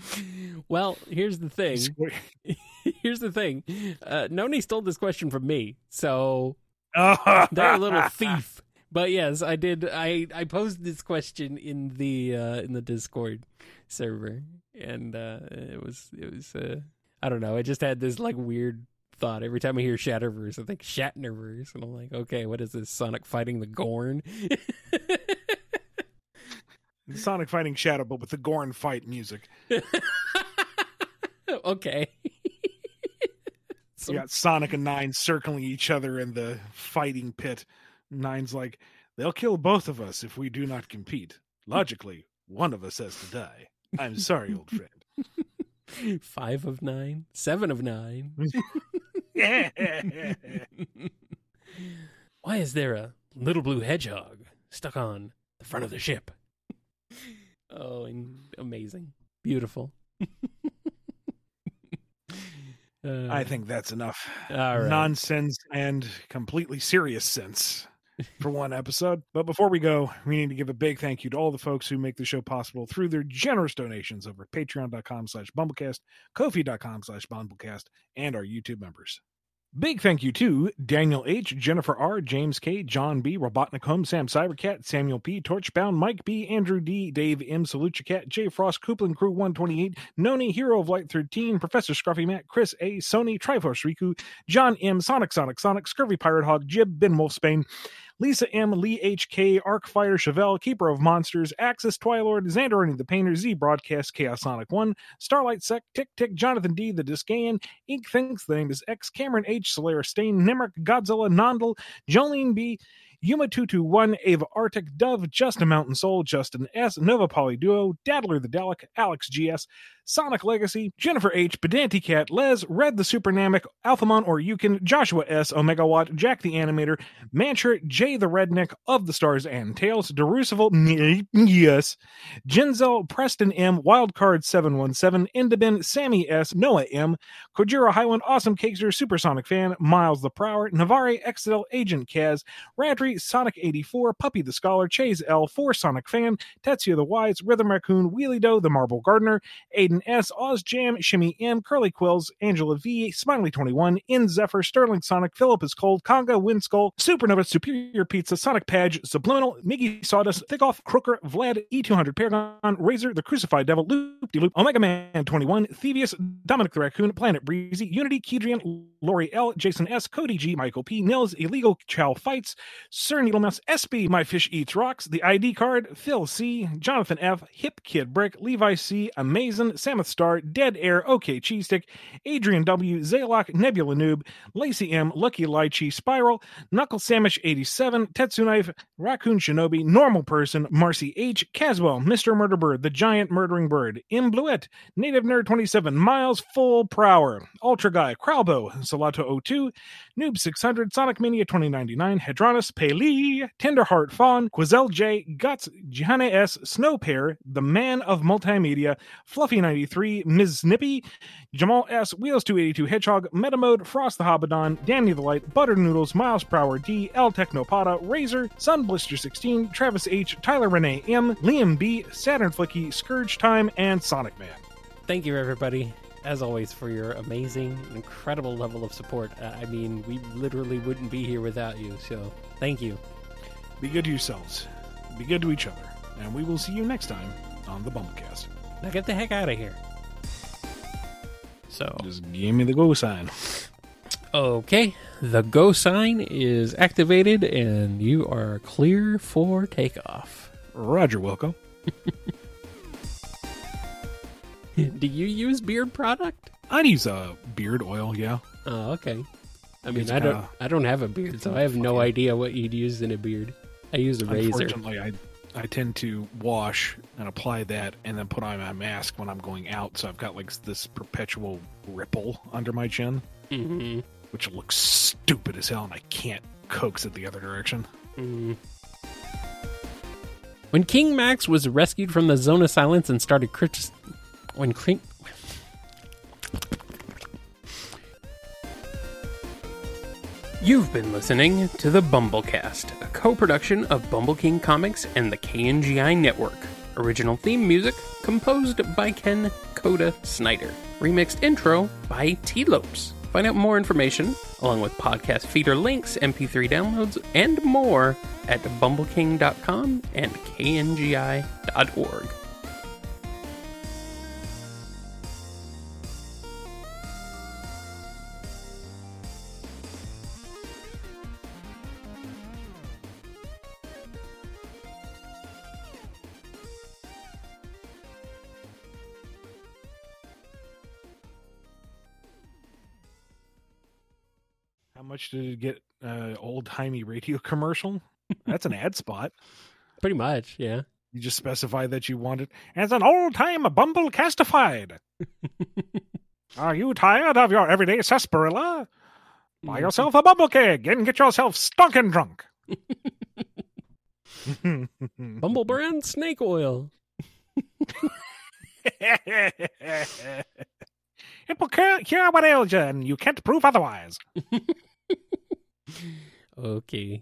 well, here's the thing. Here's the thing. Uh, Noni stole this question from me, so they're a little thief. But yes, I did. I I posed this question in the uh, in the Discord server, and uh, it was it was uh, I don't know. I just had this like weird thought every time I hear Shatterverse. I think Shatnerverse, and I'm like, okay, what is this? Sonic fighting the Gorn? Sonic fighting Shadow, but with the Gorn fight music. okay. you got Sonic and Nine circling each other in the fighting pit. Nine's like, they'll kill both of us if we do not compete. Logically, one of us has to die. I'm sorry, old friend. Five of nine, seven of nine. Why is there a little blue hedgehog stuck on the front of the ship? Oh, amazing. Beautiful. Uh, I think that's enough right. nonsense and completely serious sense for one episode. But before we go, we need to give a big thank you to all the folks who make the show possible through their generous donations over at patreon.com slash bumblecast, kofi.com slash bumblecast, and our YouTube members. Big thank you to Daniel H., Jennifer R., James K., John B., Robotnik Home, Sam Cybercat, Samuel P., Torchbound, Mike B., Andrew D., Dave M., Saluchacat, J. Frost, Coupland Crew 128, Noni, Hero of Light 13, Professor Scruffy Matt, Chris A., Sony, Triforce Riku, John M., Sonic Sonic Sonic, Scurvy Pirate Hog, Jib, Ben Wolfsbane, Lisa M., Lee H.K., Arcfighter Chevelle, Keeper of Monsters, Axis, Twilord, Xander the Painter, Z Broadcast, Chaos Sonic 1, Starlight Sec, Tick Tick, Jonathan D., The Discayan, Ink thinks the name is X, Cameron H., Solaris Stain, Nimric, Godzilla, Nondel, Jolene B., Yuma two two one, Ava Arctic, Dove, Justin Mountain Soul, Justin S, Nova Poly Duo, Daddler the Dalek, Alex GS, Sonic Legacy, Jennifer H, Pedanti Cat, Les, Red the Supernamic, Alphamon or Yukon, Joshua S, Omega Watt, Jack the Animator, Mancher, Jay the Redneck of the Stars and Tails, Derucival, yes, Jinzel, Preston M, Wildcard 717, Indabin, Sammy S, Noah M, Kojira Highland, Awesome Cakester, Supersonic Fan, Miles the Prower, Navari, XL, Agent Kaz, Rantry, Sonic 84, Puppy the Scholar, Chase L, 4 Sonic Fan, Tetsuya the Wise, Rhythm Raccoon, Wheelie Doe, The Marble Gardener, Aiden S, Oz Jam, Shimmy M, Curly Quills, Angela V, Smiley 21, In Zephyr, Sterling Sonic, Philip is Cold, Conga, Windskull, Supernova, Superior Pizza, Sonic Padge, Subliminal, Miggy Sawdust, Thick Off, Crooker, Vlad, E200 Paragon, Razor, The Crucified Devil, Loop De Loop, Omega Man 21, Thievius, Dominic the Raccoon, Planet Breezy, Unity, Kedrian, Lori L, Jason S, Cody G, Michael P, Nils, Illegal Chow Fights, Sir Needlemouse, SB, My Fish Eats Rocks, The ID Card, Phil C, Jonathan F, Hip Kid Brick, Levi C, Amazon, Samoth Star, Dead Air, OK Cheesestick, Adrian W, Zaylock, Nebula Noob, Lacey M, Lucky Lychee, Spiral, Knuckle Samish 87, Tetsu Knife, Raccoon Shinobi, Normal Person, Marcy H, Caswell, Mr. Murder Bird, The Giant Murdering Bird, M Bluette, Native Nerd 27, Miles Full Prower, Ultra Guy, Crowbo, Salato 02, Noob 600, Sonic Mania 2099, Hedronus, Pele, Tenderheart Fawn, Quizel J, Guts, Johanna S, Snow Pear, The Man of Multimedia, Fluffy 93, Ms. Snippy, Jamal S, Wheels 282 Hedgehog, Metamode, Frost the Hobbadon, Danny the Light, Butter Noodles, Miles Prower D, L Technopada, Razor, Sun Blister 16, Travis H, Tyler Renee M, Liam B, Saturn Flicky, Scourge Time, and Sonic Man. Thank you, everybody as always, for your amazing, incredible level of support. Uh, I mean, we literally wouldn't be here without you. So, thank you. Be good to yourselves. Be good to each other. And we will see you next time on the Bumblecast. Now get the heck out of here. So, just give me the go sign. Okay, the go sign is activated, and you are clear for takeoff. Roger, Wilco. Do you use beard product? I'd use a uh, beard oil, yeah. Oh, okay. I mean, I don't, I don't have a beard, so I have no idea what you'd use in a beard. I use a razor. Unfortunately, I, I tend to wash and apply that, and then put on my mask when I'm going out. So I've got like this perpetual ripple under my chin, mm-hmm. which looks stupid as hell, and I can't coax it the other direction. Mm. When King Max was rescued from the Zone of Silence and started crit- when You've been listening to the Bumblecast, a co-production of Bumble King Comics and the KNGI Network. Original theme music composed by Ken Coda Snyder. Remixed intro by Tee Lopes. Find out more information, along with podcast feeder links, MP3 downloads, and more at bumbleking.com and kngi.org. much did it get? Uh, old timey radio commercial. That's an ad spot. Pretty much, yeah. You just specify that you want it as an old time bumble castified. Are you tired of your everyday sarsaparilla? Buy yourself a bumble keg and get yourself stonking drunk. Bumble brand snake oil. it will cure, cure what ails you, and you can't prove otherwise. Okay.